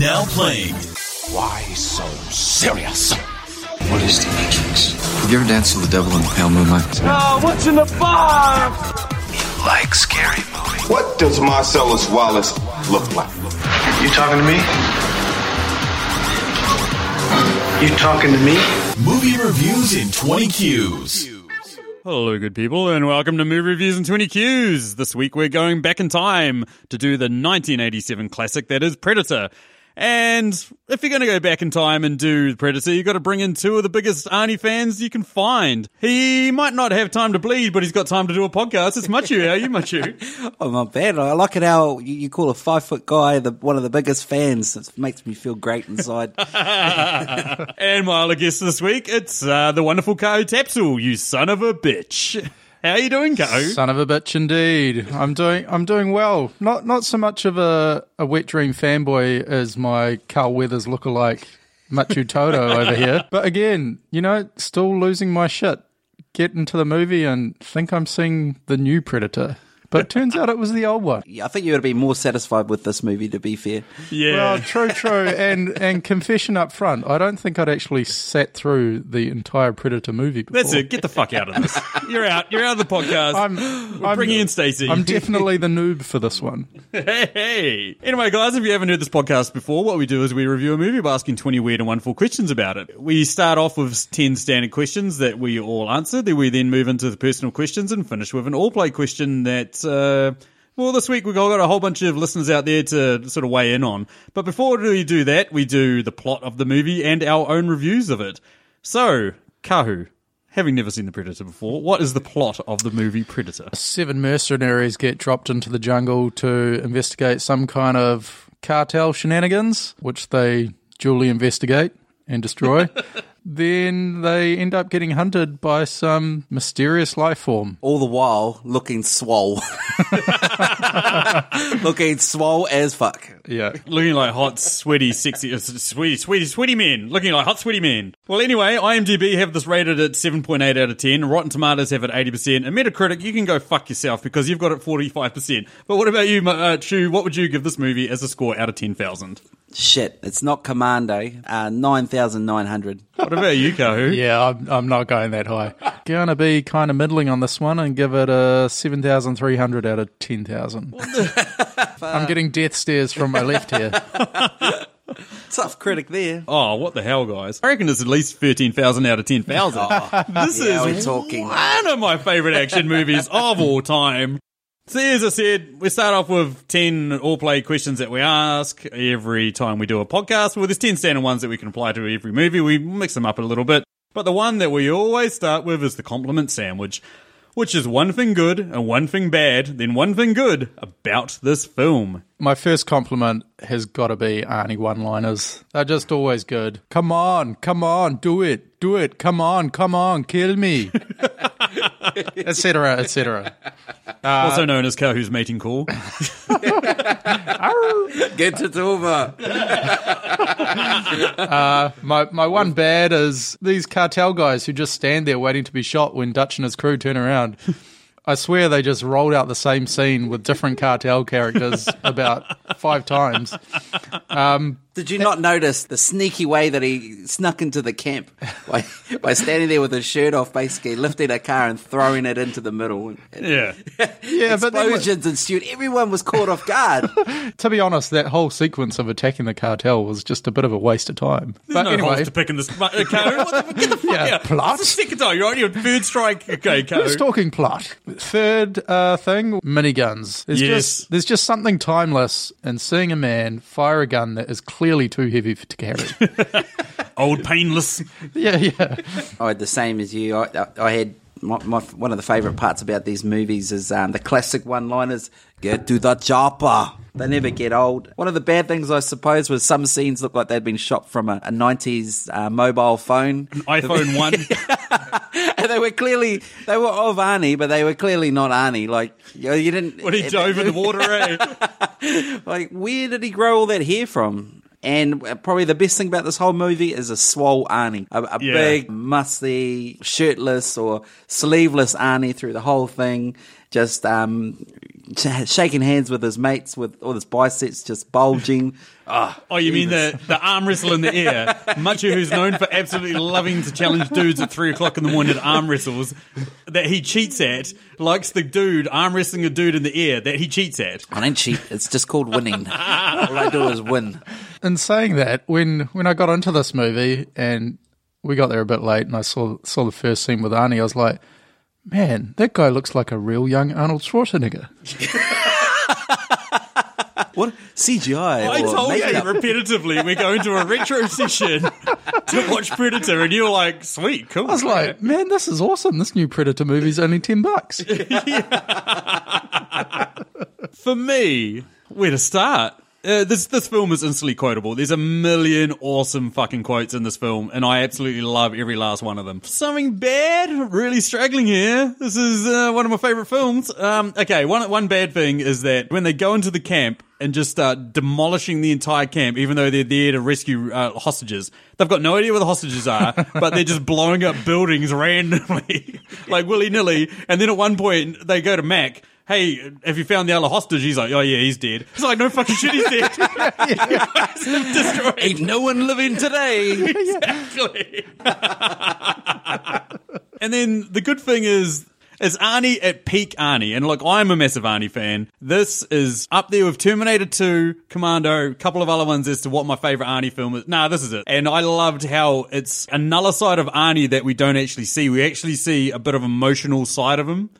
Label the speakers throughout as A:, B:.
A: Now playing.
B: Why so serious?
C: What is the Matrix? Have you ever danced with the devil in the pale moonlight?
D: Oh, what's in the box?
C: You like scary movies.
B: What does Marcellus Wallace look like?
E: You talking to me? You talking to me?
A: Movie reviews in 20 Qs.
F: Hello, good people, and welcome to Movie Reviews and 20 Qs. This week we're going back in time to do the 1987 classic that is Predator. And if you're going to go back in time and do Predator, you've got to bring in two of the biggest Arnie fans you can find. He might not have time to bleed, but he's got time to do a podcast. It's Machu. How are you, Machu?
G: Oh, not bad. I like it how you, call a five foot guy the one of the biggest fans. It makes me feel great inside.
F: and my other guest this week, it's uh, the wonderful Ko Tapsul, you son of a bitch. How are you doing, Ko?
H: Son of a bitch, indeed. I'm doing. I'm doing well. Not not so much of a, a wet dream fanboy as my Carl Weathers lookalike Machu Toto over here. But again, you know, still losing my shit. Get into the movie and think I'm seeing the new Predator. But turns out it was the old one.
G: Yeah, I think you would be more satisfied with this movie, to be fair.
F: Yeah.
H: Well, true, true, and and confession up front. I don't think I'd actually sat through the entire Predator movie. Before.
F: That's it. Get the fuck out of this. You're out. You're out of the podcast.
H: I'm,
F: We're
H: I'm
F: bringing in Stacey.
H: I'm definitely the noob for this one.
F: Hey, hey. Anyway, guys, if you haven't heard this podcast before, what we do is we review a movie by asking 20 weird and wonderful questions about it. We start off with 10 standard questions that we all answer. Then we then move into the personal questions and finish with an all play question that, uh, well, this week we've got a whole bunch of listeners out there to sort of weigh in on. But before we do that, we do the plot of the movie and our own reviews of it. So, Kahu, having never seen The Predator before, what is the plot of the movie Predator?
H: Seven mercenaries get dropped into the jungle to investigate some kind of cartel shenanigans, which they duly investigate and destroy. then they end up getting hunted by some mysterious life form.
G: All the while looking swole. looking swole as fuck.
H: Yeah.
F: Looking like hot, sweaty, sexy, uh, sweaty, sweaty, sweaty men. Looking like hot, sweaty men. Well, anyway, IMDb have this rated at 7.8 out of 10. Rotten Tomatoes have it 80%. And Metacritic, you can go fuck yourself because you've got it 45%. But what about you, uh, Chu? What would you give this movie as a score out of 10,000?
G: Shit, it's not Commando. Uh, 9,900.
F: What about you, Kahu?
H: Yeah, I'm, I'm not going that high. Gonna be kind of middling on this one and give it a 7,300 out of 10,000. I'm getting death stares from my left here.
G: Tough critic there.
F: Oh, what the hell, guys? I reckon it's at least 13,000 out of 10,000. this
G: Yeah,
F: is
G: we're talking.
F: one of my favorite action movies of all time. So as I said, we start off with 10 all play questions that we ask every time we do a podcast. Well, there's 10 standard ones that we can apply to every movie. We mix them up a little bit. But the one that we always start with is the compliment sandwich, which is one thing good and one thing bad, then one thing good about this film.
H: My first compliment has got to be Arnie one liners. They're just always good. Come on, come on, do it, do it, come on, come on, kill me. Etc. Etc.
F: Uh, also known as Kahu's mating call.
G: Get it over.
H: Uh, my my one bad is these cartel guys who just stand there waiting to be shot when Dutch and his crew turn around. I swear they just rolled out the same scene with different cartel characters about five times.
G: Um, Did you not notice the sneaky way that he snuck into the camp by, by standing there with his shirt off, basically lifting a car and throwing it into the middle?
F: Yeah.
H: Yeah, but then,
G: Explosions ensued. Everyone was caught off guard.
H: to be honest, that whole sequence of attacking the cartel was just a bit of a waste of time. But
F: no
H: anyway,
F: holes to pick in this. Uh, Kahu, what the, get the fuck
H: Yeah,
F: out.
H: plot.
F: It's the second time. You're on your third strike. Okay,
H: Who's talking plot? Third uh, thing, miniguns. There's
F: Yes.
H: just there's just something timeless in seeing a man fire a gun that is clearly too heavy to carry.
F: Old painless.
H: yeah, yeah.
G: I had the same as you. I, I, I had my, my, one of the favourite parts about these movies is um, the classic one-liners. Get to the chopper. They never get old. One of the bad things, I suppose, was some scenes look like they'd been shot from a, a 90s uh, mobile phone.
F: iPhone 1.
G: And they were clearly, they were of Arnie, but they were clearly not Arnie. Like, you, know, you didn't.
F: when he dove in the water, eh?
G: Like, where did he grow all that hair from? And probably the best thing about this whole movie is a swole Arnie. A, a
F: Yeah.
G: big, musty, shirtless or sleeveless Arnie through the whole thing. Just, um, shaking hands with his mates with all his biceps just bulging.
F: Oh, you mean the, the arm wrestle in the air? Macho, who's known for absolutely loving to challenge dudes at three o'clock in the morning at arm wrestles that he cheats at, likes the dude arm wrestling a dude in the air that he cheats at.
G: I don't cheat. It's just called winning. all I do is win.
H: And saying that, when when I got into this movie and we got there a bit late, and I saw saw the first scene with Arnie, I was like, man, that guy looks like a real young Arnold Schwarzenegger.
G: What CGI?
F: I
G: or
F: told you
G: makeup?
F: repetitively we're going to a retro session to watch Predator, and you're like, sweet, cool.
H: I was like, man, this is awesome. This new Predator movie's only ten bucks.
F: For me, where to start? Uh, this this film is instantly quotable. There's a million awesome fucking quotes in this film, and I absolutely love every last one of them. Something bad, really struggling here. This is uh, one of my favorite films. Um, okay, one one bad thing is that when they go into the camp and just start demolishing the entire camp, even though they're there to rescue uh, hostages, they've got no idea where the hostages are, but they're just blowing up buildings randomly, like willy nilly. And then at one point, they go to Mac hey, have you found the other hostage? He's like, oh yeah, he's dead. It's like, no fucking shit, he's dead. Destroyed.
G: Ain't no one living today.
F: Exactly. and then the good thing is, is Arnie at peak Arnie, and look, I'm a massive Arnie fan. This is up there with Terminator 2, Commando, a couple of other ones as to what my favorite Arnie film is. Nah, this is it. And I loved how it's another side of Arnie that we don't actually see. We actually see a bit of emotional side of him.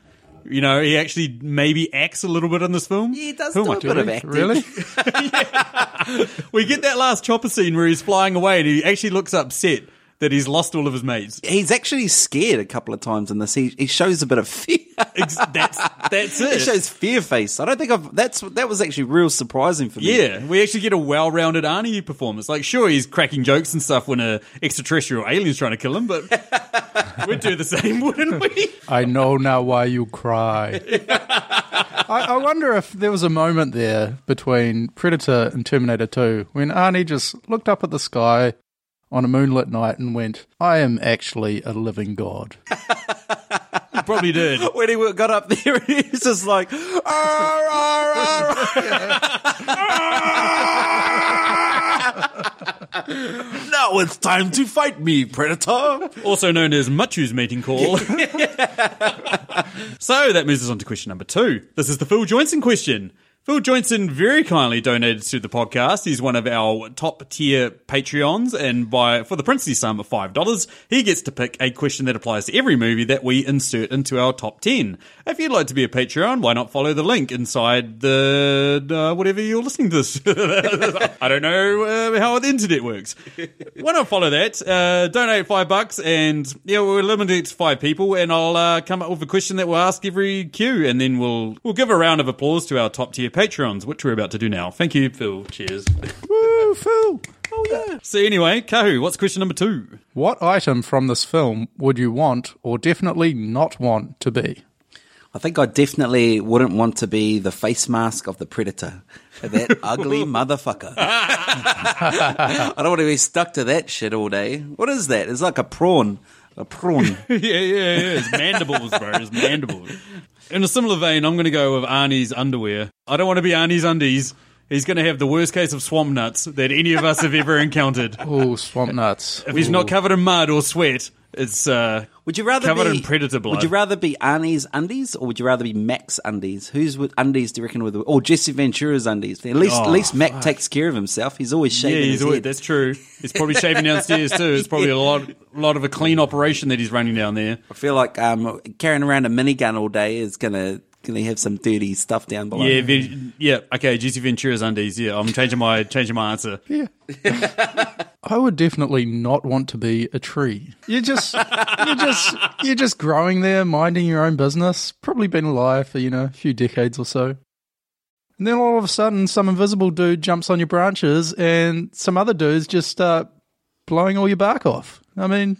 F: You know, he actually maybe acts a little bit in this film.
G: He does
F: Who
G: do
F: am
G: a bit of acting.
H: really?
F: We get that last chopper scene where he's flying away and he actually looks upset that he's lost all of his mates.
G: He's actually scared a couple of times in this. He, he shows a bit of fear.
F: Ex- That's that's
G: He
F: it.
G: shows fear face. I don't think I've. That's that was actually real surprising for me.
F: Yeah, we actually get a well-rounded Arnie performance. Like, sure, he's cracking jokes and stuff when a extraterrestrial alien's trying to kill him, but we'd do the same, wouldn't we?
H: I know now why you cry. I, I wonder if there was a moment there between Predator and Terminator 2 when Arnie just looked up at the sky on a moonlit night and went, I am actually a living god.
F: He probably did.
G: When he got up there, he's just like, "Arr, arr, arr." now it's time to fight me, Predator.
F: Also known as Machu's meeting call. so that moves us on to question number two. This is the Phil Joynson question. Phil Joynson very kindly donated to the podcast. He's one of our top tier Patreons, and by for the princely sum of five dollars, he gets to pick a question that applies to every movie that we insert into our top ten. If you'd like to be a Patreon, why not follow the link inside the uh, whatever you're listening to this? I don't know uh, how the internet works. Why not follow that? Uh, donate five bucks, and yeah, we're limited to five people, and I'll uh, come up with a question that we'll ask every queue, and then we'll we'll give a round of applause to our top tier patrons, which we're about to do now. Thank you, Phil. Cheers.
H: Woo, Phil!
F: Oh yeah. So anyway, Kahu, what's question number two?
H: What item from this film would you want or definitely not want to be?
G: I think I definitely wouldn't want to be the face mask of the Predator. That ugly motherfucker. I don't want to be stuck to that shit all day. What is that? It's like a prawn. A prawn.
F: yeah, yeah, yeah. It's mandibles, bro. It's mandibles. In a similar vein, I'm going to go with Arnie's underwear. I don't want to be Arnie's undies. He's going to have the worst case of swamp nuts that any of us have ever encountered.
H: Oh, swamp nuts.
F: If he's not covered in mud or sweat, it's uh,
G: Would you rather
F: covered
G: be
F: in predator blood.
G: Would you rather be Arnie's undies or would you rather be Mac's undies? Who's would undies do you reckon with or Jesse Ventura's undies? At least at
F: Oh,
G: least Mac takes care of himself. He's always shaving
F: yeah,
G: his
F: he's always,
G: head.
F: that's true. He's probably shaving downstairs too. It's probably a lot, lot of a clean operation that he's running down there.
G: I feel like um, carrying around a minigun all day is gonna gonna have some dirty stuff down below.
F: Yeah, Ven- yeah. Okay, Jesse Ventura's undies. Yeah, I'm changing my changing my answer.
H: Yeah. I would definitely not want to be a tree. You're just you're just you're just growing there, minding your own business. Probably been alive for, you know, a few decades or so. And then all of a sudden some invisible dude jumps on your branches and some other dudes just start blowing all your bark off. I mean,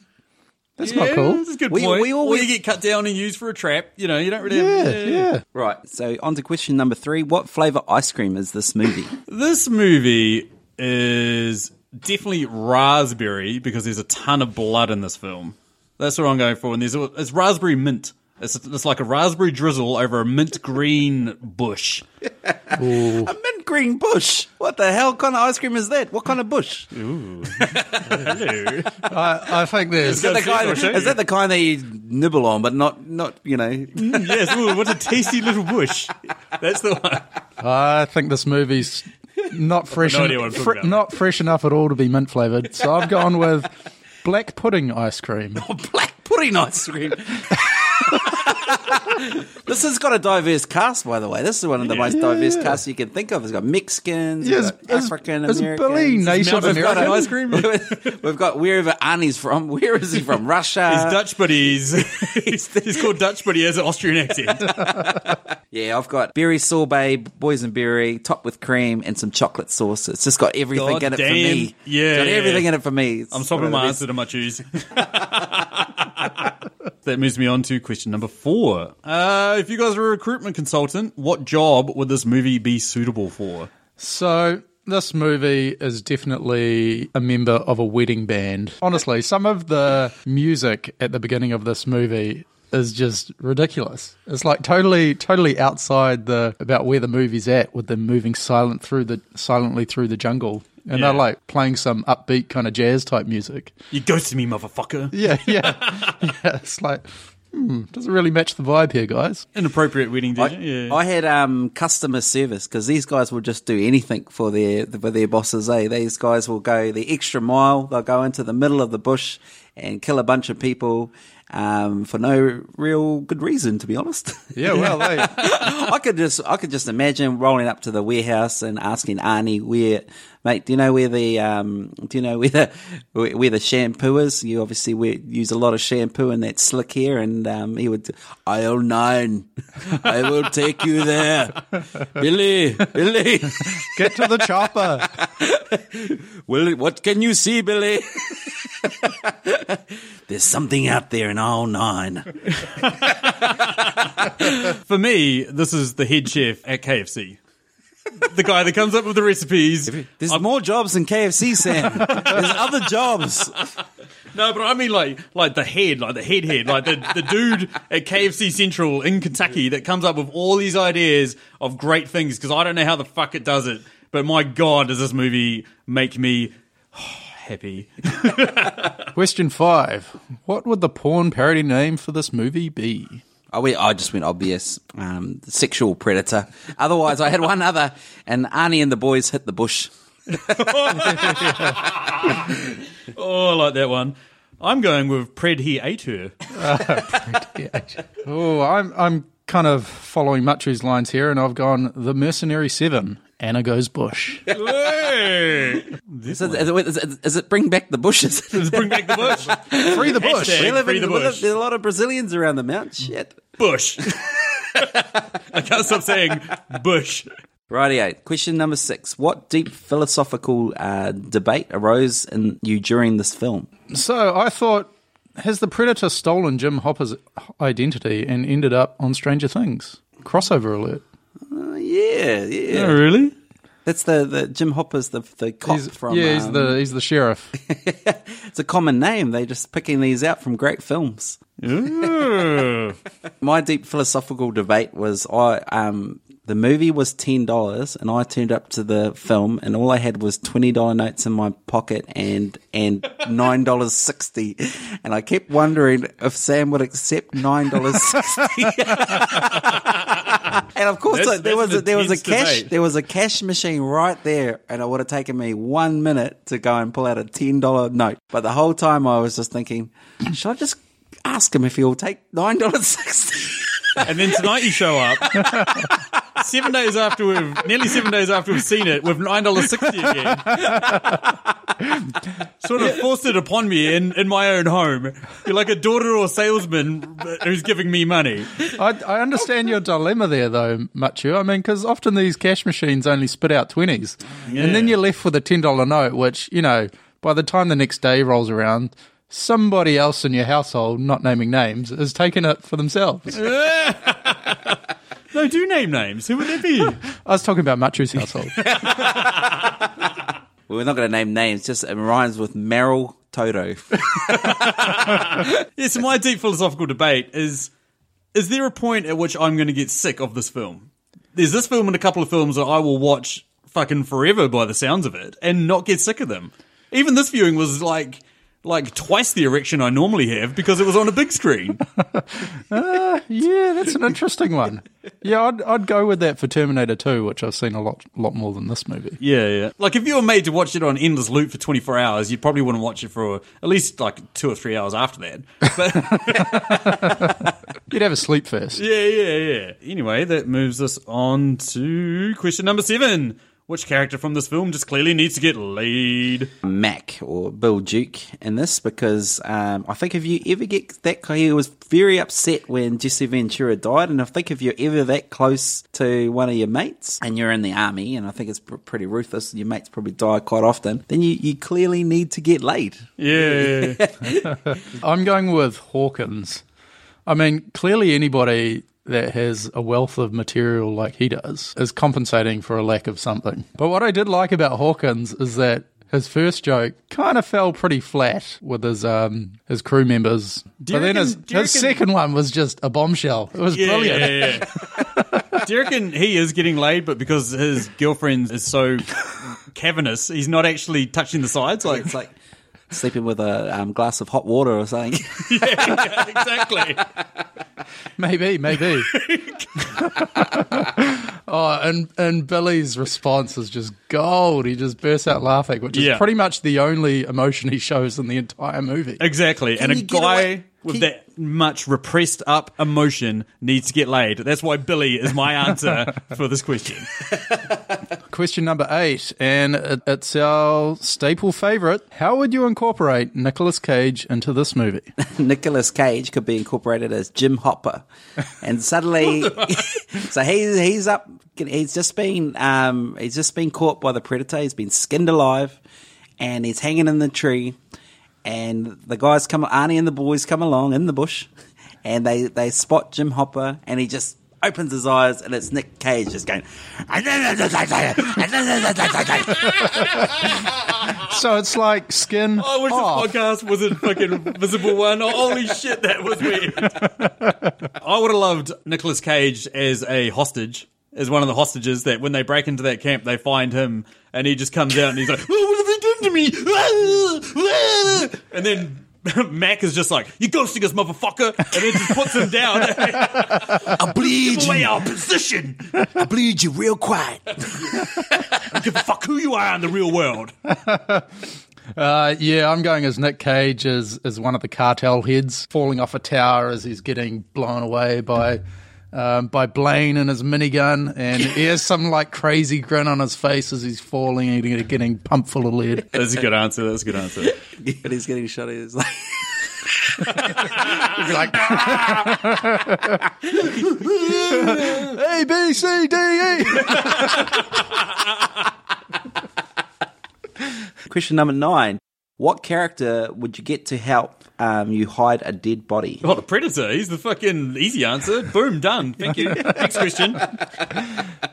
H: that's not cool.
F: That's a good
G: We-
F: point.
G: we always-
F: or you get cut down and used for a trap. You know, you don't really.
H: Yeah,
F: have,
H: yeah.
G: Right. So on to question number three. What flavour ice cream is this movie?
F: This movie is definitely raspberry because there's a ton of blood in this film. That's what I'm going for, and there's a- it's raspberry mint. It's, it's like a raspberry drizzle over a mint green bush.
G: A mint green bush. What the hell kind of ice cream is that? What kind of bush?
F: Hello.
H: I, I think there's.
G: Is that, the kind,
F: show
G: is that the kind that you nibble on, but not, not you know?
F: Mm, yes, ooh, what a tasty little bush. That's the one.
H: I think this movie's not fresh,
F: no
H: en-
F: idea what I'm talking
H: fre-
F: about.
H: not fresh enough at all to be mint flavored. So I've gone with black pudding ice cream.
G: Black pudding ice cream. this has got a diverse cast, by the way. This is one of the most diverse casts you can think of. It's got Mexicans,
H: Yeah,
G: we've
H: is-
G: got
H: is-
G: African
H: is
G: Americans.
H: Billy Native
F: Mountain
G: We've got
F: American ice cream?
G: We've got wherever Arnie's from. Where is he from? Russia.
F: He's Dutch, but he's, he's, he's called Dutch, but he has an Austrian accent.
G: Yeah, I've got berry sorbet, boysenberry, topped with cream, and some chocolate sauce. It's just got everything
F: God
G: in it for me.
F: Yeah,
G: It's got
F: yeah.
G: everything in it for me. It's
F: I'm
G: one
F: swapping
G: of the
F: my
G: best.
F: answer to my choose. that moves me on to question number four. Uh, if you guys were a recruitment consultant, what job would this movie be suitable for?
H: So this movie is definitely a member of a wedding band. Honestly, some of the music at the beginning of this movie is just ridiculous. It's like totally, totally outside the about where the movie's at, with them moving silent through the silently through the jungle, and
F: Yeah.
H: they're like playing some upbeat kind of jazz type music.
F: You ghosted me, motherfucker.
H: Yeah, yeah, yeah. It's like, hmm, doesn't really match the vibe here, guys.
F: Inappropriate wedding
G: I,
F: Yeah.
G: I had um, customer service because these guys will just do anything for their for their bosses. Eh? These guys will go the extra mile. They'll go into the middle of the bush and kill a bunch of people um, for no real good reason, to be honest.
H: Yeah, well, they,
G: I could just I could just imagine rolling up to the warehouse and asking Arnie where, mate, do you know where the um, do you know where the where, where the shampoo is? You obviously wear, use a lot of shampoo in that slick hair, and um, he would aisle nine. I will take you there, Billy. Billy,
H: get to the chopper.
G: well, what can you see, Billy? There's something out there in aisle nine.
F: For me, this is the head chef at KFC. the guy that comes up with the recipes.
G: There's more jobs than KFC, Sam. There's other jobs.
F: No, but I mean like like the head, like the head head, like the, the dude at KFC Central in Kentucky that comes up with all these ideas of great things because I don't know how the fuck it does it. But my god, does this movie make me happy?
H: Question five: What would the porn parody name for this movie be?
G: I went, I just went obvious. Um, sexual predator. Otherwise, I had one other, and Arnie and the boys hit the bush.
F: Oh, I like that one. I'm going with Pred he ate her.
H: Oh, I'm I'm kind of following Machu's lines here, and I've gone the Mercenary Seven. Anna goes bush.
F: Hey!
G: Is it, is, it, is, it, is it bring back the bushes?
F: Let's bring back the bush.
H: Free the bush.
F: Hashtag
G: We live
F: free
G: in-
F: the bush.
G: There's a lot of Brazilians around the mount. Shit.
F: Bush. I can't stop saying bush.
G: Rightio. Question number six. What deep philosophical uh, debate arose in you during this film?
H: So I thought, has the Predator stolen Jim Hopper's identity and ended up on Stranger Things? Crossover alert.
G: Uh, yeah, yeah.
F: really?
G: That's the, the Jim Hopper's the the cop
H: He's-
G: from.
H: yeah, he's
G: um,
H: the he's the sheriff.
G: It's a common name. They're just picking these out from great films. My deep philosophical debate was I um the movie was ten dollars and I turned up to the film and all I had was twenty dollar notes in my pocket and and nine dollars sixty and I kept wondering if Sam would accept nine dollars sixty. And of course,
F: That's-
G: there
F: that's
G: was a, there was a cash
F: debate.
G: there was a cash machine right there, and it would have taken me one minute to go and pull out a ten dollar note. But the whole time I was just thinking, should I just ask him if he'll take nine dollars sixty?
F: And then tonight you show up. seven days after we've nearly seven days after we've seen it with nine dollars sixty again. sort of forced it upon me in, in my own home. You're like a daughter or salesman who's giving me money.
H: I, I understand your dilemma there, though, Machu. I mean, because often these cash machines only spit out twenties, and then you're left with a ten dollar note, which you know, by the time the next day rolls around, somebody else in your household, not naming names, is taking it for themselves.
F: No, do name names. Who would they be?
H: I was talking about Machu's household.
G: Well, we're not going to name names. Just it rhymes with Meryl Toto.
F: Yes, my deep philosophical debate is is there a point at which I'm going to get sick of this film? There's this film and a couple of films that I will watch fucking forever by the sounds of it and not get sick of them. Even this viewing was like like twice the erection I normally have because it was on a big screen.
H: Uh, yeah, that's an interesting one. Yeah, I'd, I'd go with that for Terminator 2, which I've seen a lot lot more than this movie.
F: yeah, yeah. Like if you were made to watch it on endless loop for 24 hours, you probably wouldn't watch it for at least like two or three hours after that. But
H: You'd have a sleep first.
F: Yeah, yeah, yeah. Anyway, that moves us on to question number seven. Which character from this film just clearly needs to get laid?
G: Mac or Bill Duke in this because um, I think if you ever get that, he was very upset when Jesse Ventura died, and I think if you're ever that close to one of your mates and you're in the army, and I think it's pr- pretty ruthless, your mates probably die quite often, then you, you clearly need to get laid.
F: Yeah.
H: I'm going with Hawkins. I mean, clearly anybody that has a wealth of material like he does is compensating for a lack of something. But what I did like about Hawkins is that his first joke kind of fell pretty flat with his um his crew members.
F: Do
H: but then his,
F: reckon-
H: his
F: reckon-
H: second one was just a bombshell. It was
F: yeah,
H: brilliant.
F: yeah, yeah. Do you reckon he is getting laid, but because his girlfriend is so cavernous, he's not actually touching the sides? Like,
G: It's like sleeping with a um, glass of hot water or something.
F: yeah, exactly.
H: Maybe, maybe. oh, and and Billy's response is just gold. He just bursts out laughing, which is
F: Yeah.
H: pretty much the only emotion he shows in the entire movie.
F: Exactly. and a
G: you get
F: guy
G: away-
F: with
G: Can-
F: that much repressed up emotion needs to get laid. That's why Billy is my answer for this question.
H: Question number eight, and it's our staple favorite. How would you incorporate Nicolas Cage into this movie?
G: Nicolas Cage could be incorporated as Jim Hopper, and suddenly, so he's he's up. He's just been um, he's just been caught by the predator. He's been skinned alive, and he's hanging in the tree. And the guys come, Arnie and the boys come along in the bush, and they they spot Jim Hopper, and he just opens his eyes, and it's Nick Cage just going.
H: so it's like skin.
F: Oh, I wish
H: off.
F: this podcast was a fucking visible one. Oh, holy shit, that was weird. I would have loved Nicolas Cage as a hostage, as one of the hostages that when they break into that camp, they find him and he just comes out and he's like, oh, what have they done to me? and then Mac is just like, you ghosting us, motherfucker. And then just puts him down.
A: I bleed
F: Away
A: you.
F: our position.
A: I bleed you real quiet.
F: I Give a fuck who you are in the real world.
H: Uh, yeah, I'm going as Nick Cage as, as one of the cartel heads falling off a tower as he's getting blown away by um, by Blaine and his minigun, and he has some like crazy grin on his face as he's falling and getting pumped full of lead.
F: That's a good answer. That's a good answer.
G: But he's getting shot. He's like.
H: He's like, A B C D E.
G: Question number nine. What character would you get to help um, you hide a dead body?
F: Well, the Predator. He's the fucking easy answer. Boom, done. Thank you. Next question.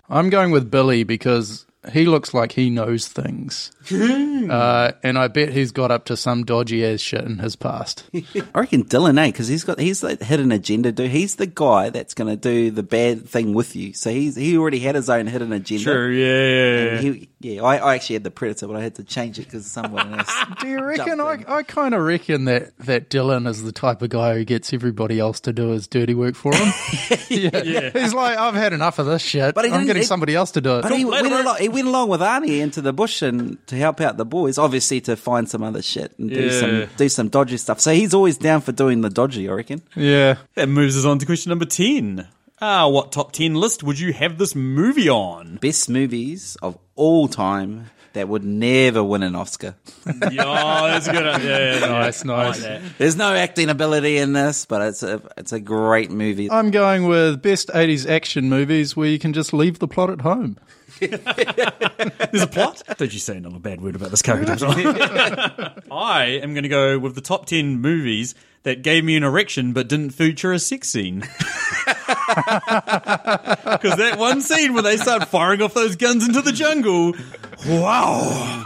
H: I'm going with Billy because he looks like he knows things, uh, and I bet he's got up to some dodgy ass shit in his past.
G: I reckon Dillon, eh? Because he's got he's the hidden agenda dude. He's the guy that's going to do the bad thing with you. So he's he already had his own hidden agenda.
F: Sure, yeah, yeah, yeah.
G: He, yeah, I, I actually had the Predator, but I had to change it because someone else.
H: Do you reckon? I, I kind of reckon that, that Dillon is the type of guy who gets everybody else to do his dirty work for him. yeah. He's like, I've had enough of this shit.
G: But he
H: I'm getting
G: he-
H: somebody else to do it.
G: But he
F: Let
G: went,
F: him-
G: along, he went along with Arnie into the bush and to help out the boys, obviously to find some other shit and do
F: Yeah.
G: some do some dodgy stuff. So he's always down for doing the dodgy, I reckon.
H: yeah.
F: That moves us on to question number 10. Ah, what top 10 list would you have this movie on?
G: Best movies of all time that would never win an Oscar.
F: Yeah, oh, that's a good. Yeah, yeah, yeah.
H: Nice,
F: I like
H: nice.
G: There's no acting ability in this, but it's a it's a great movie.
H: I'm going with best 80s action movies where you can just leave the plot at home.
F: There's a plot. Don't you say another bad word about this character. I am going to go with the top 10 movies that gave me an erection but didn't feature a sex scene. Because that one scene where they start firing off those guns into the jungle. Wow.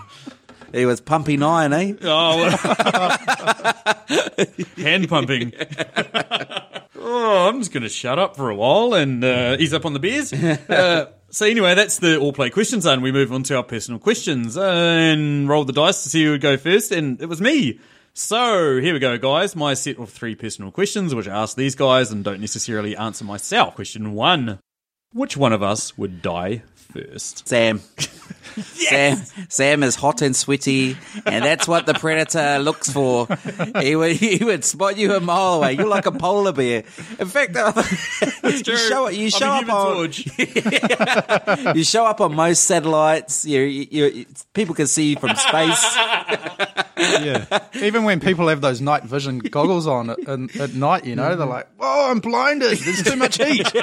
G: He was pumping iron, eh?
F: Oh, hand pumping. Oh, I'm just going to shut up for a while and uh, ease up on the beers. Uh, so anyway, that's the all play questions and we move on to our personal questions and roll the dice to see who would go first and it was me. So here we go, guys. My set of three personal questions, which I ask these guys and don't necessarily answer myself. Question one: Which one of us would die first?
G: Sam. Sam, Sam is hot and sweaty, and that's what the predator looks for. He would, he would spot you a mile away. You're like a polar bear. In fact, uh, you show, you show up on you show up on most satellites. You, you, you, people can see you from space.
H: Yeah. Even when people have those night vision goggles on at, at, at night, you know, they're like, "Oh, I'm blinded. There's too much heat."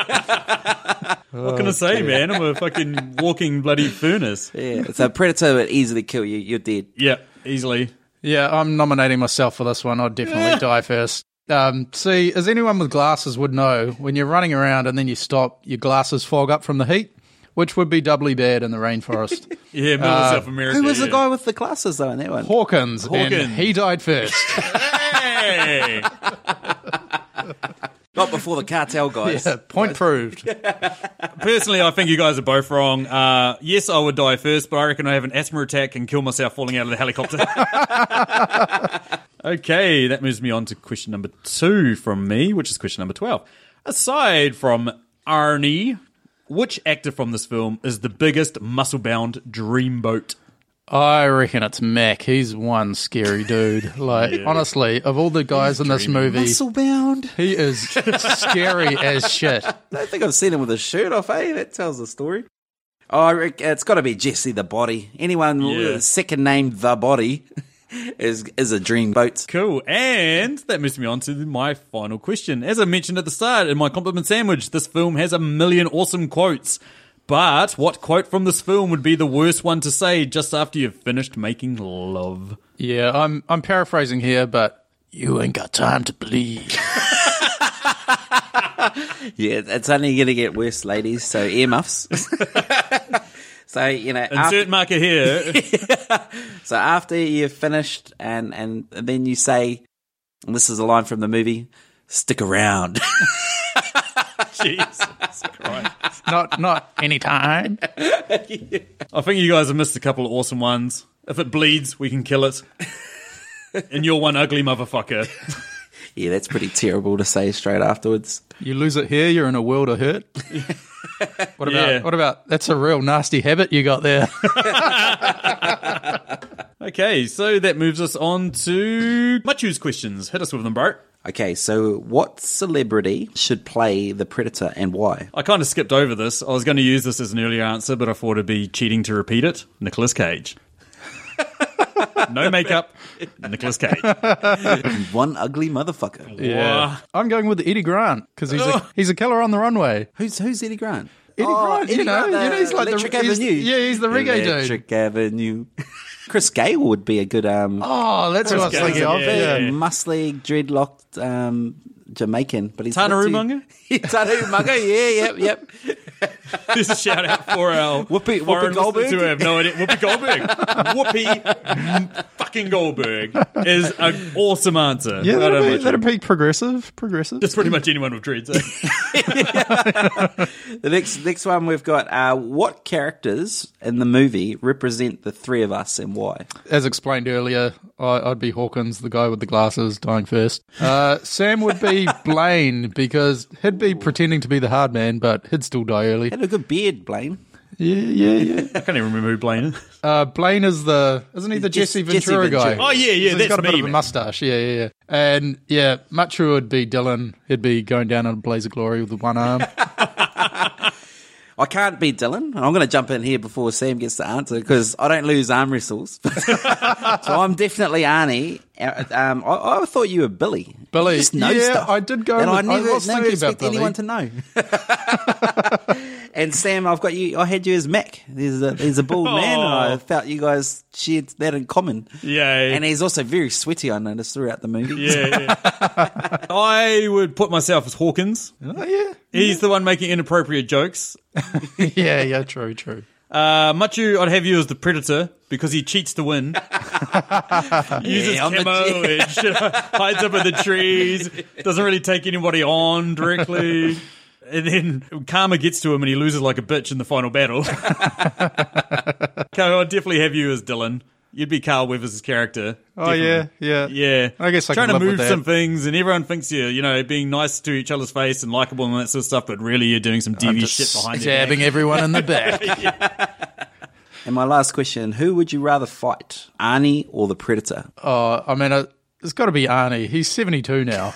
F: What can I say, man? I'm a fucking walking bloody furnace.
G: Yeah, so a predator would easily kill you. You're dead.
F: Yeah, easily.
H: yeah, I'm nominating myself for this one. I'd definitely die first. Um, see, as anyone with glasses would know, when you're running around and then you stop, your glasses fog up from the heat, which would be doubly bad in the rainforest.
F: Yeah, middle of South America.
G: Who was the
F: yeah.
G: guy with the glasses though in that one?
H: Hawkins,
F: Hawkins.
H: and he died first.
F: Hey!
G: Not before the cartel guys.
H: yeah, point proved.
F: Personally, I think you guys are both wrong. Uh, yes, I would die first, but I reckon I have an asthma attack and kill myself falling out of the helicopter. okay, that moves me on to question number two from me, which is question number 12. Aside from Arnie, which actor from this film is the biggest muscle bound dreamboat?
H: I reckon it's Mac. He's one scary dude. Like, honestly, of all the guys in this movie,
G: Muscle bound.
H: he is scary as shit.
G: I don't think I've seen him with a shirt off, eh? That tells the story. Oh, I reckon it's got to be Jesse the Body. Anyone with
F: Yeah.
G: a second name The Body is is a dream boat.
F: Cool. And that moves me on to my final question. As I mentioned at the start in my compliment sandwich, this film has a million awesome quotes. But what quote from this film would be the worst one to say just after you've finished making love?
H: Yeah, I'm I'm paraphrasing here, but you ain't got time to bleed.
G: Yeah, it's only going to get worse, ladies. So earmuffs. so you know,
F: Insert
G: after,
F: marker here.
G: so after you've finished, and and then you say, and this is a line from the movie, "Stick around."
F: Jesus Christ.
H: not not anytime.
F: I think you guys have missed a couple of awesome ones. If it bleeds, we can kill it. And you're one ugly motherfucker.
G: Yeah, that's pretty terrible to say straight afterwards.
H: You lose it here, you're in a world of hurt. What about
F: Yeah.
H: what about that's a real nasty habit you got there.
F: Okay, so that moves us on to Machu's questions. Hit us with them, bro.
G: Okay, so what celebrity should play the Predator and why?
F: I kind of skipped over this. I was going to use this as an earlier answer, but I thought it'd be cheating to repeat it. Nicolas Cage. no makeup. Nicolas Cage.
G: One ugly motherfucker.
F: Yeah.
H: I'm going with Eddie Grant because he's a, he's a killer on the runway.
G: Who's who's Eddie Grant?
H: Eddie
G: Oh,
H: Grant, you know,
G: Grant,
H: you know, he's like the-
G: Electric
H: he's-
G: Avenue.
H: yeah, he's the reggae dude.
G: Electric Avenue. Chris Gayle would be a good um,
H: Oh, that's what I was
F: Gayle,
H: thinking of.
F: yeah,
H: Yeah.
F: yeah.
G: muscly, dreadlocked um, Jamaican, but he's
F: Tanaru
G: not too-
F: Munga?
G: Tana Umaga, yeah, yep, yep.
F: This is a shout out for our
G: Whoopi- Whoopi Goldberg?
F: listeners who have no idea. Whoopi Goldberg. Whoopi fucking Goldberg is an awesome answer.
H: Yeah, that'd be, that'd be progressive. Progressive.
F: That's pretty much anyone with dreads. eh?
G: The next next one we've got uh, what characters in the movie represent the three of us and why?
H: As explained earlier, I, I'd be Hawkins, the guy with the glasses, dying first. Uh, Sam would be Blaine because he'd be pretending to be the hard man, but he'd still die early.
G: Had a good beard, Blaine.
H: Yeah, yeah, yeah.
F: I can't even remember who Blaine is.
H: Uh, Blaine is the isn't he the Jesse
G: Jesse
H: Ventura guy?
F: Oh, yeah, yeah,
H: 'Cause
F: that's
H: he's got a bit
F: me,
H: of a mustache. Yeah, yeah, yeah. And yeah, Machu would be Dillon. He'd be going down in a blaze of glory with one arm.
G: I can't be Dillon. I'm going to jump in here before Sam gets to answer because I don't lose arm wrestles. so I'm definitely Arnie. Uh, Um, I, I thought you were Billy.
H: Billy,
G: You just know
H: yeah,
G: stuff.
H: I did go
G: And I
H: with- I
G: never,
H: was
G: never
H: thinking about
G: expect anyone to know. and Sam, I've got you. I had you as Mac. He's a, he's a bald man, and I
F: Oh.
G: felt you guys shared that in common.
F: Yeah.
G: And he's also very sweaty. I noticed throughout the movie.
F: Yeah, yeah. I would put myself as Hawkins.
H: oh yeah,
F: He's the one making inappropriate jokes.
H: yeah, yeah. True, true.
F: Uh, Machu, I'd have you as the predator because he cheats to win. Uses
G: Yeah, I'm the
F: camo
G: che-
F: and shit, hides up in the trees. Doesn't really take anybody on directly. And then Karma gets to him and he loses like a bitch in the final battle. Carl, I'd definitely have you as Dillon. You'd be Carl Weathers' character.
H: Oh yeah, yeah,
F: Yeah,
H: I guess I
F: trying
H: can
F: to move some things, and everyone thinks you're, you know, being nice to each other's face and likable and that sort of stuff. But really, you're doing some devious shit behind their
H: Stabbing
F: back.
H: everyone in the back.
G: And my last question: Who would you rather fight, Arnie or the Predator?
H: Oh, I mean, uh, it's got to be Arnie. He's 72 now.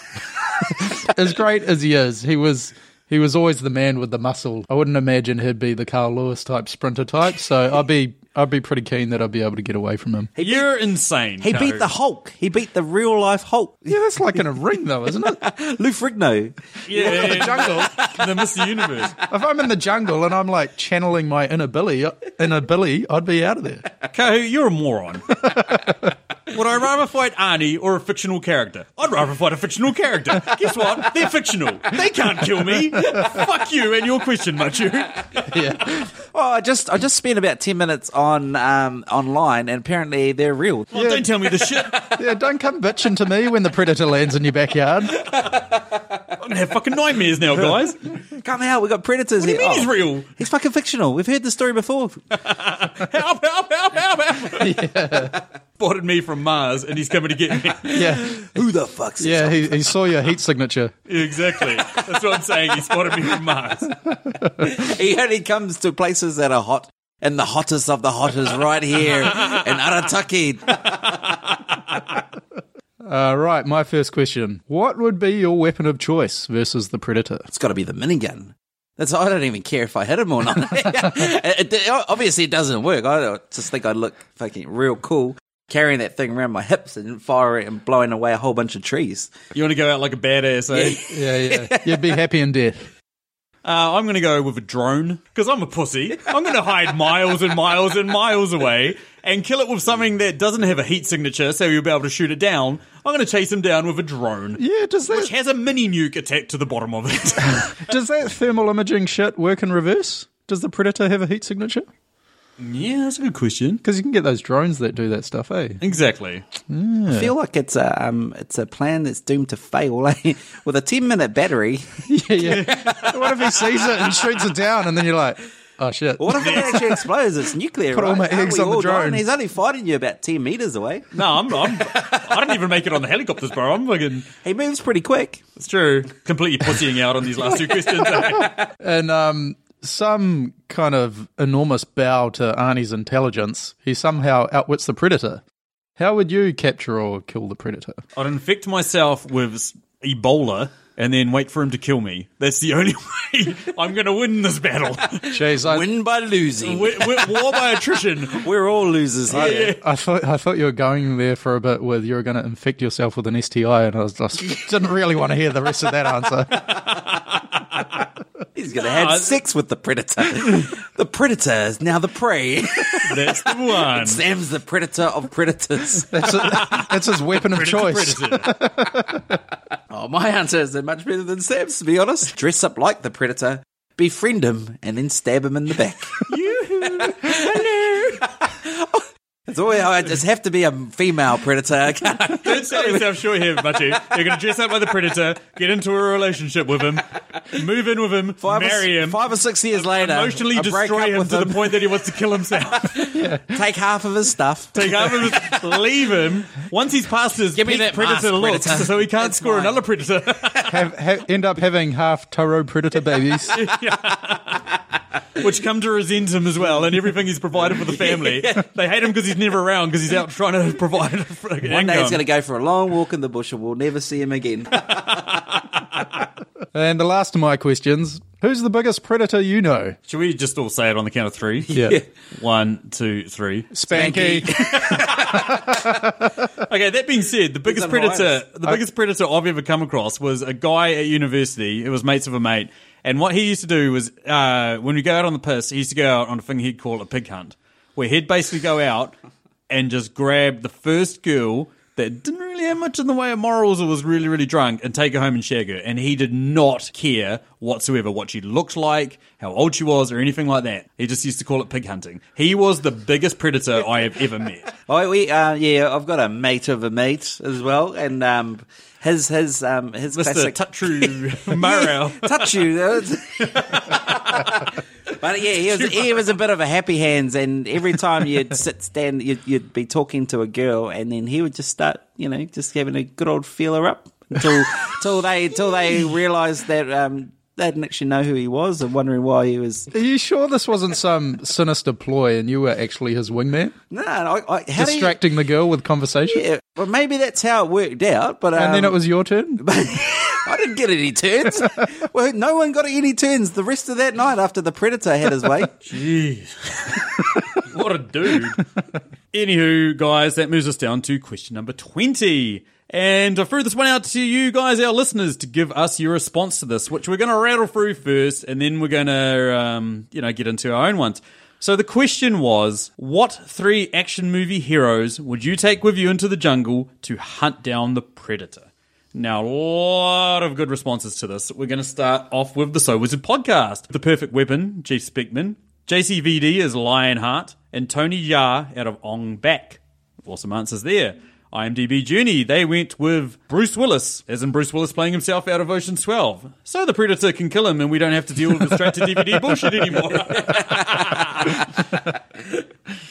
H: as great as he is, he was he was always the man with the muscle. I wouldn't imagine he'd be the Carl Lewis type sprinter type. So I'd be I'd be pretty keen that I'd be able to get away from him.
F: You're insane.
G: He
F: Carl.
G: beat the Hulk. He beat the real life Hulk.
H: Yeah, that's like in a ring though, isn't it?
G: Lou Ferrigno.
F: yeah,
H: the jungle.
F: the Mr. Universe.
H: If I'm in the jungle and I'm like channeling my inner Billy, inner Billy, I'd be out of there.
F: Kahu, you're a moron. Would I rather fight Arnie or a fictional character? I'd rather fight a fictional character. Guess what? They're fictional. They can't kill me. Fuck you and your question, Machu.
H: Yeah.
G: Well, I just I just spent about ten minutes on um, online, and apparently they're real.
F: Oh, Don't tell me the shit.
H: Yeah, don't come bitching to me when the predator lands in your backyard.
F: I'm gonna have fucking nightmares now, guys.
G: Come out, we got predators
F: What do you
G: here.
F: mean he's
G: Oh,
F: real?
G: He's fucking fictional. We've heard the story before.
F: Help, help, help, help, help. Spotted me from Mars and he's coming to get me.
H: Yeah,
G: Who the fuck's this?
H: yeah. He, he saw your heat signature.
F: Exactly. That's what I'm saying. He spotted me from Mars.
G: He only comes to places that are hot, and the hottest of the hot is right here in Arataki.
H: Uh, right, my first question: What would be your weapon of choice versus the predator?
G: It's got to be the minigun. That's I don't even care if I hit him or not. It- it- obviously, it doesn't work. I just think I'd look fucking real cool carrying that thing around my hips and firing it and blowing away a whole bunch of trees.
F: You want to go out like a badass, eh?
H: Yeah, yeah. You'd be happy in death.
F: Uh, I'm going to go with a drone because I'm a pussy. I'm going to hide miles and miles and miles away and kill it with something that doesn't have a heat signature, so you'll be able to shoot it down. I'm going to chase him down with a drone,
H: Yeah, does
F: which
H: that
F: has a mini nuke attached to the bottom of it.
H: does that thermal imaging shit work in reverse? Does the predator have a heat signature?
F: Yeah, that's a good question.
H: Because you can get those drones that do that stuff, eh?
F: Exactly.
G: I feel like it's a um, it's a plan that's doomed to fail. eh? With a ten minute battery,
H: Yeah, yeah. what if he sees it and shoots it down, and then you're like, oh shit?
G: what if it actually explodes? It's nuclear.
H: Put all my eggs
G: we
H: on the
G: all
H: drone.
G: He's only fighting you about ten meters away.
F: No, I'm, I'm. I didn't even make it on the helicopters, bro. I'm fucking.
G: He moves pretty quick.
F: It's true. Completely pussying out on these last two questions. eh?
H: And um, some kind of enormous bow to Arnie's intelligence, he somehow outwits the predator. How would you capture or kill the predator?
F: I'd infect myself with Ebola and then wait for him to kill me. That's the only way I'm going to win this battle.
H: Jeez, I,
G: Win by losing.
F: Wi- wi- War by attrition.
G: We're all losers here.
H: I thought I thought you were going there for a bit with you were going to infect yourself with an STI, and I was just didn't really want to hear the rest of that answer.
G: He's going to have
F: Nah,
G: sex with the predator. the predator is now the prey.
F: That's the one.
G: Sam's the predator of predators.
H: That's, a, that's his weapon of choice.
G: Oh, my answer is much better than Sam's, to be honest. Dress up like the predator, befriend him, and then stab him in the back. It's always, I just have to be a female predator. I can't-
F: Don't sell yourself short here, Machi. You're going to dress up like the predator, get into a relationship with him, move in with him,
G: Five or,
F: marry him,
G: five or six years later,
F: emotionally
G: I break
F: destroy
G: up
F: him
G: with
F: to
G: him,
F: the point that he wants to kill himself.
G: take half of his stuff.
F: Take half of his, leave him. Once he's past his
G: Give me
F: peak
G: that
F: predator
G: mask,
F: looks,
G: predator.
F: so he can't
G: That's
F: score
G: mine.
F: another predator.
H: Have, have, end up having half Toro predator babies.
F: which come to resent him as well, and everything he's provided for the family. They hate him because he's never around because he's out trying to provide a freaking
G: One day
F: income.
G: he's going to go for a long walk in the bush and we'll never see him again.
H: And the last of my questions: Who's the biggest predator you know?
F: Should we just all say it on the count of three?
H: Yeah,
F: One, two, three.
H: Spanky.
F: Okay, that being said, the biggest predator,
G: hiatus.
F: the biggest predator I've ever come across was a guy at university. It was mates of a mate, and what he used to do was uh, when we go out on the piss, he used to go out on a thing he'd call a pig hunt, where he'd basically go out and just grab the first girl that didn't really have much in the way of morals or was really, really drunk and take her home and shag her. And he did not care whatsoever what she looked like, how old she was, or anything like that. He just used to call it pig hunting. He was the biggest predator I have ever met.
G: Oh, we, uh, yeah, I've got a mate of a mate as well, and um, his his um, his
F: Mr.
G: classic
F: Tutru Morrow.
G: touch you. but yeah, he was he was a bit of a happy hands, and every time you'd sit stand, you'd, you'd be talking to a girl, and then he would just start, you know, just having a good old feeler up until until they until they realised that um, they didn't actually know who he was and wondering why he was.
H: Are you sure this wasn't some sinister ploy and you were actually his wingman?
G: No, I, I, how do you-
H: Distracting the girl with conversation?
G: Yeah, well, maybe that's how it worked out. But um,
H: And then it was your turn?
G: I didn't get any turns. well, no one got any turns the rest of that night after the predator had his way.
F: Jeez. what a dude. Anywho, guys, that moves us down to question number 20. And I threw this one out to you guys, our listeners, to give us your response to this, which we're going to rattle through first, and then we're going to, um, you know, get into our own ones. So the question was, what three action movie heroes would you take with you into the jungle to hunt down the predator? Now, a lot of good responses to this. We're going to start off with the So Wizard podcast. The Perfect Weapon, Jeff Speakman. JCVD is Lionheart. And Tony Jaa out of Ong Bak. Awesome answers there. IMDb Journey, they went with Bruce Willis, as in Bruce Willis playing himself out of Ocean's 12. So the Predator can kill him and we don't have to deal with the straight to DVD bullshit anymore.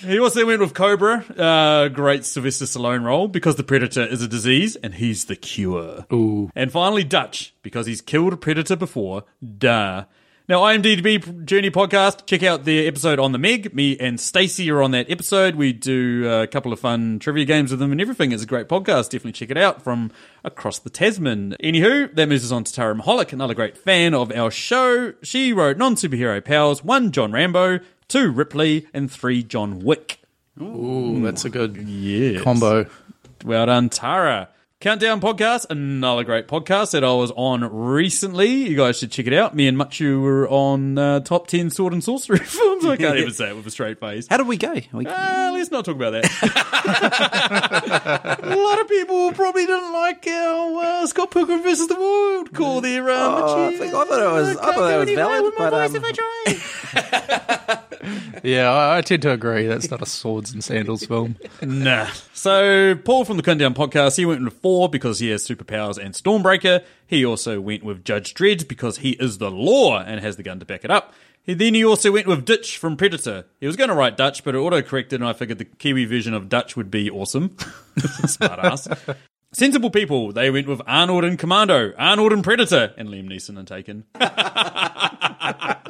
F: He also went with Cobra, uh, great Sylvester Stallone role, because the Predator is a disease and he's the cure. Ooh. And finally, Dutch, because he's killed a Predator before. Duh. Now, IMDb Journey podcast, check out the episode on the Meg. Me and Stacey are on that episode. We do uh, a couple of fun trivia games with them and everything. It's a great podcast. Definitely check it out from across the Tasman. Anywho, that moves us on to Tara Mahalik, another great fan of our show. She wrote non superhero powers, one John Rambo, two Ripley, and three John Wick.
H: Ooh, that's a good
F: Yes.
H: combo.
F: Well done, Tara. Countdown podcast, another great podcast that I was on recently. You guys should check it out. Me and Machu were on uh, top 10 sword and sorcery films. I can't even say it with a straight face.
G: How did we go? We,
F: Ah, let's not talk about that. a lot of people probably didn't like how uh, Scott Pilgrim versus the World call their uh,
G: Oh, I
F: Machu.
G: think- I thought it was- I
F: Can't
G: thought it was valid, but, um,
F: if I try.
H: Yeah, I, I tend to agree. That's not a swords and sandals film.
F: Nah. So Paul from the Countdown podcast, he went with Thor because he has superpowers and Stormbreaker. He also went with Judge Dredd because he is the law and has the gun to back it up. He, then he also went with Ditch from Predator. He was going to write Dutch, but it auto-corrected, and I figured the Kiwi version of Dutch would be awesome. Smart ass. Sensible people, they went with Arnold and Commando, Arnold and Predator, and Liam Neeson and Taken.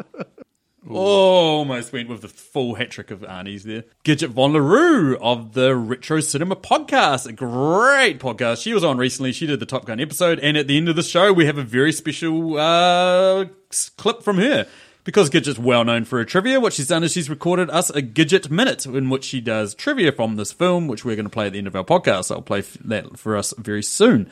F: Almost went with the full hat trick of Arnie's there. Gidget Von LaRue of the Retro Cinema Podcast. A great podcast. She was on recently. She did the Top Gun episode. And at the end of the show, we have a very special uh, clip from her. Because Gidget's well known for her trivia, what she's done is she's recorded us a Gidget Minute in which she does trivia from this film, which we're going to play at the end of our podcast. I'll play that for us very soon.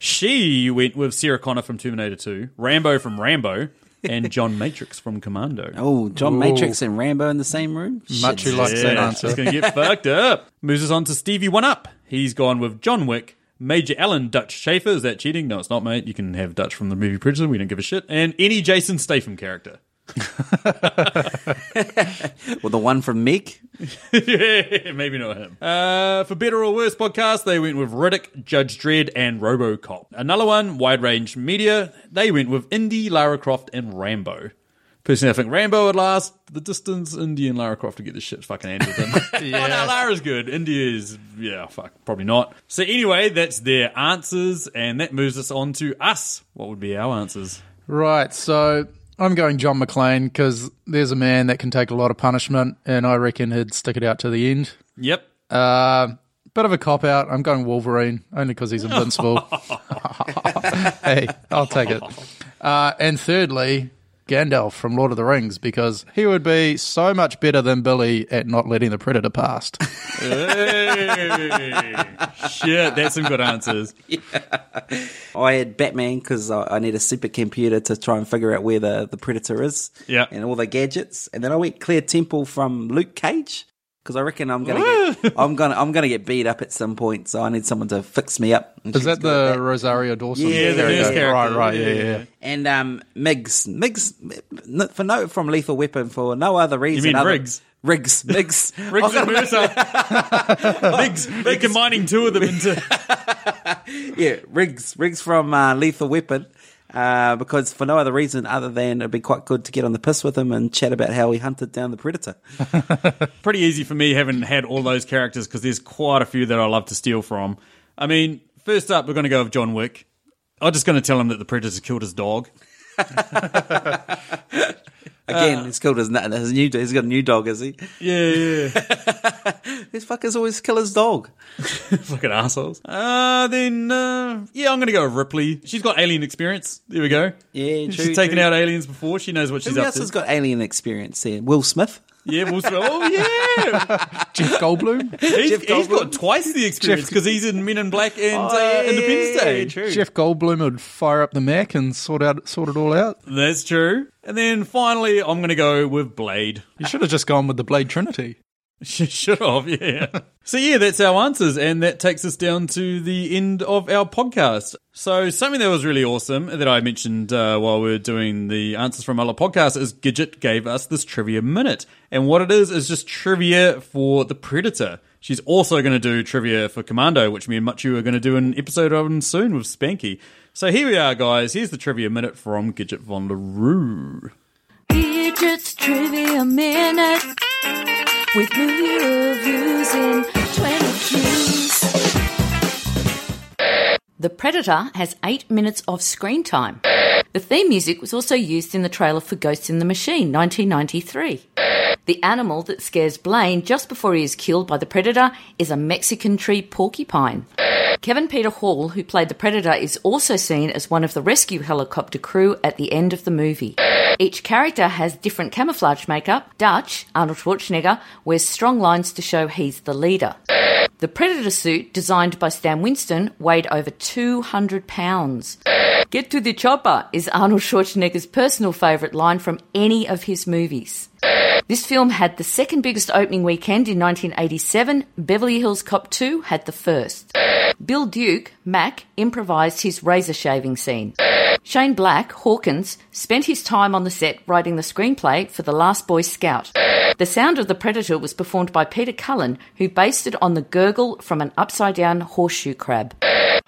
F: She went with Sarah Connor from Terminator 2, Rambo from Rambo, and John Matrix from Commando.
G: oh, John
H: Ooh.
G: Matrix and Rambo in the same room?
H: Much
G: Shit.
H: you like that answer.
F: It's going to get fucked up. Moves us on to Stevie One Up. He's gone with John Wick, Major Alan Dutch Schaefer. Is that cheating? No, it's not, mate. You can have Dutch from the movie Predator. We don't give a shit. And any Jason Statham character.
G: Well, the one from Meg?
F: yeah, maybe not him. Uh, for better or worse podcast, they went with Riddick, Judge Dredd, and RoboCop. Another one, Wide Range Media. They went with Indy, Lara Croft, and Rambo. Personally, I think Rambo would last the distance. Indy and Lara Croft to get the shit fucking handed to them. Oh, no, Lara's good. Indy is, yeah, fuck, probably not. So anyway, that's their answers, and that moves us on to us. What would be our answers?
H: Right, so I'm going John McClane because there's a man that can take a lot of punishment, and I reckon he'd stick it out to the end.
F: Yep.
H: Uh, bit of a cop out. I'm going Wolverine only because he's invincible. hey, I'll take it. Uh, and thirdly, Gandalf from Lord of the Rings because he would be so much better than Billy at not letting the predator past.
F: Hey. shit, that's some good answers.
G: I had Batman because I, I need a supercomputer to try and figure out where the, the Predator is.
F: Yeah.
G: And all the gadgets. And then I went Claire Temple from Luke Cage because I reckon I'm gonna get, I'm gonna I'm gonna get beat up at some point. So I need someone to fix me up. And
H: Is that
G: good at
H: the Rosario Dawson?
G: Yeah, the
H: character? Right, right, yeah, yeah. yeah.
G: And um, Miggs, Miggs, for no from Lethal Weapon for no other reason.
F: You mean
G: other,
F: Riggs?
G: Riggs, Miggs,
F: Riggs and Mercer. Riggs, they're combining two of them into.
G: yeah, Riggs, Riggs from uh, Lethal Weapon. Uh, because for no other reason other than it'd be quite good to get on the piss with him and chat about how he hunted down the predator.
F: Pretty easy for me, having had all those characters, because there's quite a few that I love to steal from. I mean, first up, we're going to go with John Wick. I'm just going to tell him that the predator killed his dog.
G: Again, he's killed his, his new. He's got a new dog, is he?
F: Yeah, yeah.
G: These fuckers always kill his dog.
F: Fucking assholes. Uh, then, uh, yeah, I'm going to go with Ripley. She's got alien experience. There we go.
G: Yeah, true,
F: She's taken
G: true.
F: out aliens before. She knows what she's up.
G: Who
F: up
G: else
F: to.
G: has got alien experience there? Will Smith.
F: Yeah, we'll Oh, yeah.
H: Jeff Goldblum?
F: He's,
G: Jeff
F: he's got
G: Goldblum.
F: twice the experience
H: Jeff-
F: because he's in Men in Black and
G: Oh,
F: uh,
G: yeah,
F: Independence
G: yeah,
F: Day.
G: yeah, true.
H: Jeff Goldblum would fire up the Mac and sort out sort it all out.
F: That's true. And then finally, I'm going to go with Blade.
H: You should have just gone with the Blade Trinity.
F: Should have, yeah. so yeah, that's our answers, and that takes us down to the end of our podcast. So something that was really awesome that I mentioned uh, while we are doing the answers from other podcasts is Gidget gave us this trivia minute, and what it is is just trivia for the Predator. She's also going to do trivia for Commando, which me and Machu are going to do an episode on soon with Spanky. So here we are, guys. Here's the trivia minute from Gidget von Roo.
I: Gidget's Trivia Minute with reviews in 20 cues. The Predator has eight minutes of screen time. The theme music was also used in the trailer for Ghosts in the Machine 1993. The animal that scares Blaine just before he is killed by the Predator is a Mexican tree porcupine. Kevin Peter Hall, who played the Predator, is also seen as one of the rescue helicopter crew at the end of the movie. Each character has different camouflage makeup. Dutch, Arnold Schwarzenegger, wears strong lines to show he's the leader. The Predator suit, designed by Stan Winston, weighed over 200 pounds. Get to the chopper is Arnold Schwarzenegger's personal favourite line from any of his movies. This film had the second biggest opening weekend in 1987. Beverly Hills Cop 2 had the first. Bill Duke, Mac, improvised his razor shaving scene. Shane Black, Hawkins, spent his time on the set writing the screenplay for The Last Boy Scout. The sound of the Predator was performed by Peter Cullen, who based it on the gurgle from an upside down horseshoe crab.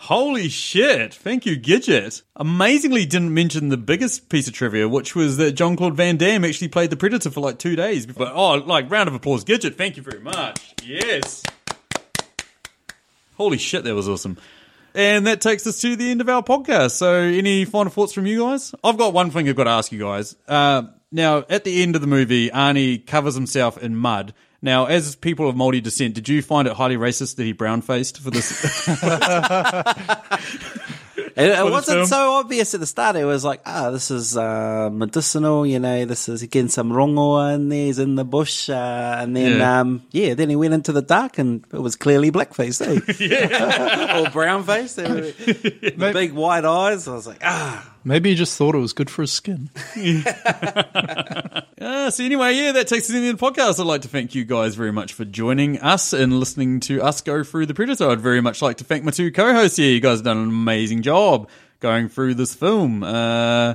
F: Holy shit. Thank you, Gidget. Amazingly didn't mention the biggest piece of trivia, which was that Jean-Claude Van Damme actually played the Predator for like two days. But, oh, like, round of applause, Gidget. Thank you very much. Yes. Holy shit, that was awesome. And that takes us to the end of our podcast. So, any final thoughts from you guys? I've got one thing I've got to ask you guys. Uh, now, at the end of the movie, Arnie covers himself in mud. Now, as people of Māori descent, did you find it highly racist that he brown faced for this?
G: It, it wasn't so obvious at the start. It was like, ah, this is uh, medicinal, you know, this is getting some rongoa in there, he's in the bush. Uh, and then,
F: Yeah.
G: um, yeah, then he went into the dark and it was clearly blackface, eh? or brownface. The big white eyes. I was like, ah.
H: Maybe he just thought it was good for his skin.
F: Uh, so anyway, yeah, that takes us into the the podcast. I'd like to thank you guys very much for joining us and listening to us go through the Predator. I'd very much like to thank my two co-hosts here. You guys have done an amazing job going through this film. Uh,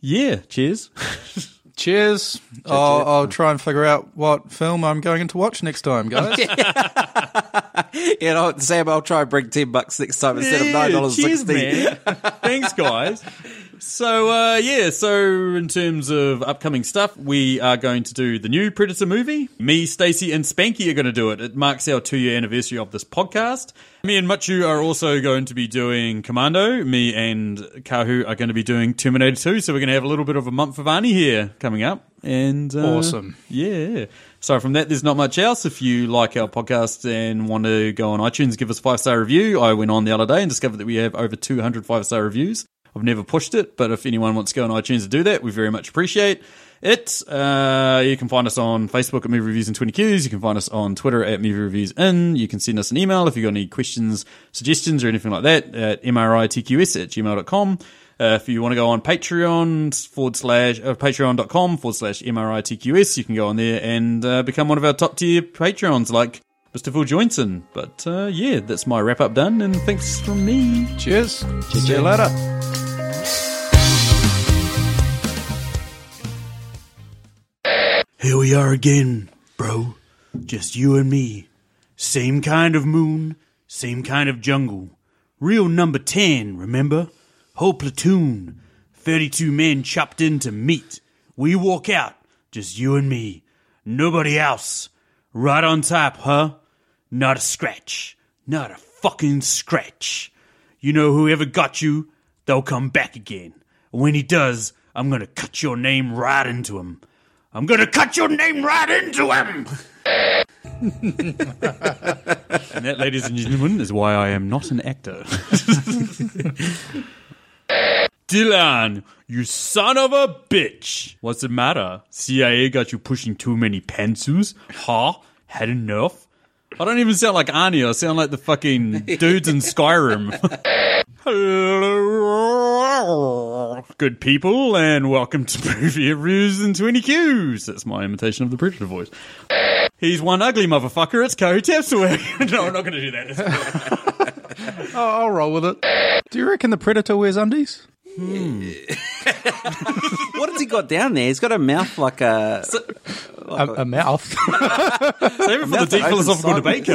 F: yeah, cheers.
H: Cheers. I'll, I'll try and figure out what film I'm going to watch next time, guys.
G: You know, Sam, I'll try and bring 10 bucks next time instead of $9.60.
F: Cheers, man. Thanks, guys. So uh, yeah, so in terms of upcoming stuff, we are going to do the new Predator movie. Me, Stacey, and Spanky are going to do it. It marks our two-year anniversary of this podcast. Me and Machu are also going to be doing Commando. Me and Kahu are going to be doing Terminator 2. So we're going to have a little bit of a month of Arnie here coming up. And uh,
H: Awesome.
F: yeah. So from that, there's not much else. If you like our podcast and want to go on iTunes, give us a five star review. I went on the other day and discovered that we have over 200 five star reviews. I've never pushed it, but if anyone wants to go on iTunes to do that, we very much appreciate it. Uh, you can find us on Facebook at Movie Reviews and 20 Qs. You can find us on Twitter at Movie Reviews In. You can send us an email if you've got any questions, suggestions, or anything like that at mritqs at gmail.com. Uh, if you want to go on Patreon forward slash uh, patreon.com forward slash MRITQS, you can go on there and uh, become one of our top tier Patreons like Mr. Phil Joynson. But uh, yeah, that's my wrap up done, and thanks from me.
H: Cheers. See you later.
A: Here we are again, bro. Just you and me. Same kind of moon, same kind of jungle. Real number 10, remember? Whole platoon. 32 men chopped into meat. We walk out, just you and me. Nobody else. Right on top, huh? Not a scratch. Not a fucking scratch. You know whoever got you, they'll come back again. And When he does, I'm gonna cut your name right into him. I'm gonna cut your name right into him!
F: And that, ladies and gentlemen, is why I am not an actor. Dillon, you son of a bitch. What's the matter? CIA got you pushing too many pantsus? Huh? Had enough? I don't even sound like Arnie. I sound like the fucking dudes in Skyrim. Hello, good people, and welcome to Movie Reviews and 20 Qs. That's my imitation of the Predator voice. He's one ugly motherfucker. It's Cory Tapsworth. no, I'm not going to do that.
H: I'll roll with it. Do you reckon the Predator wears undies? Hmm.
G: What has he got down there? He's got a mouth like a.
H: A, a mouth.
F: Save it for the deep philosophical debate.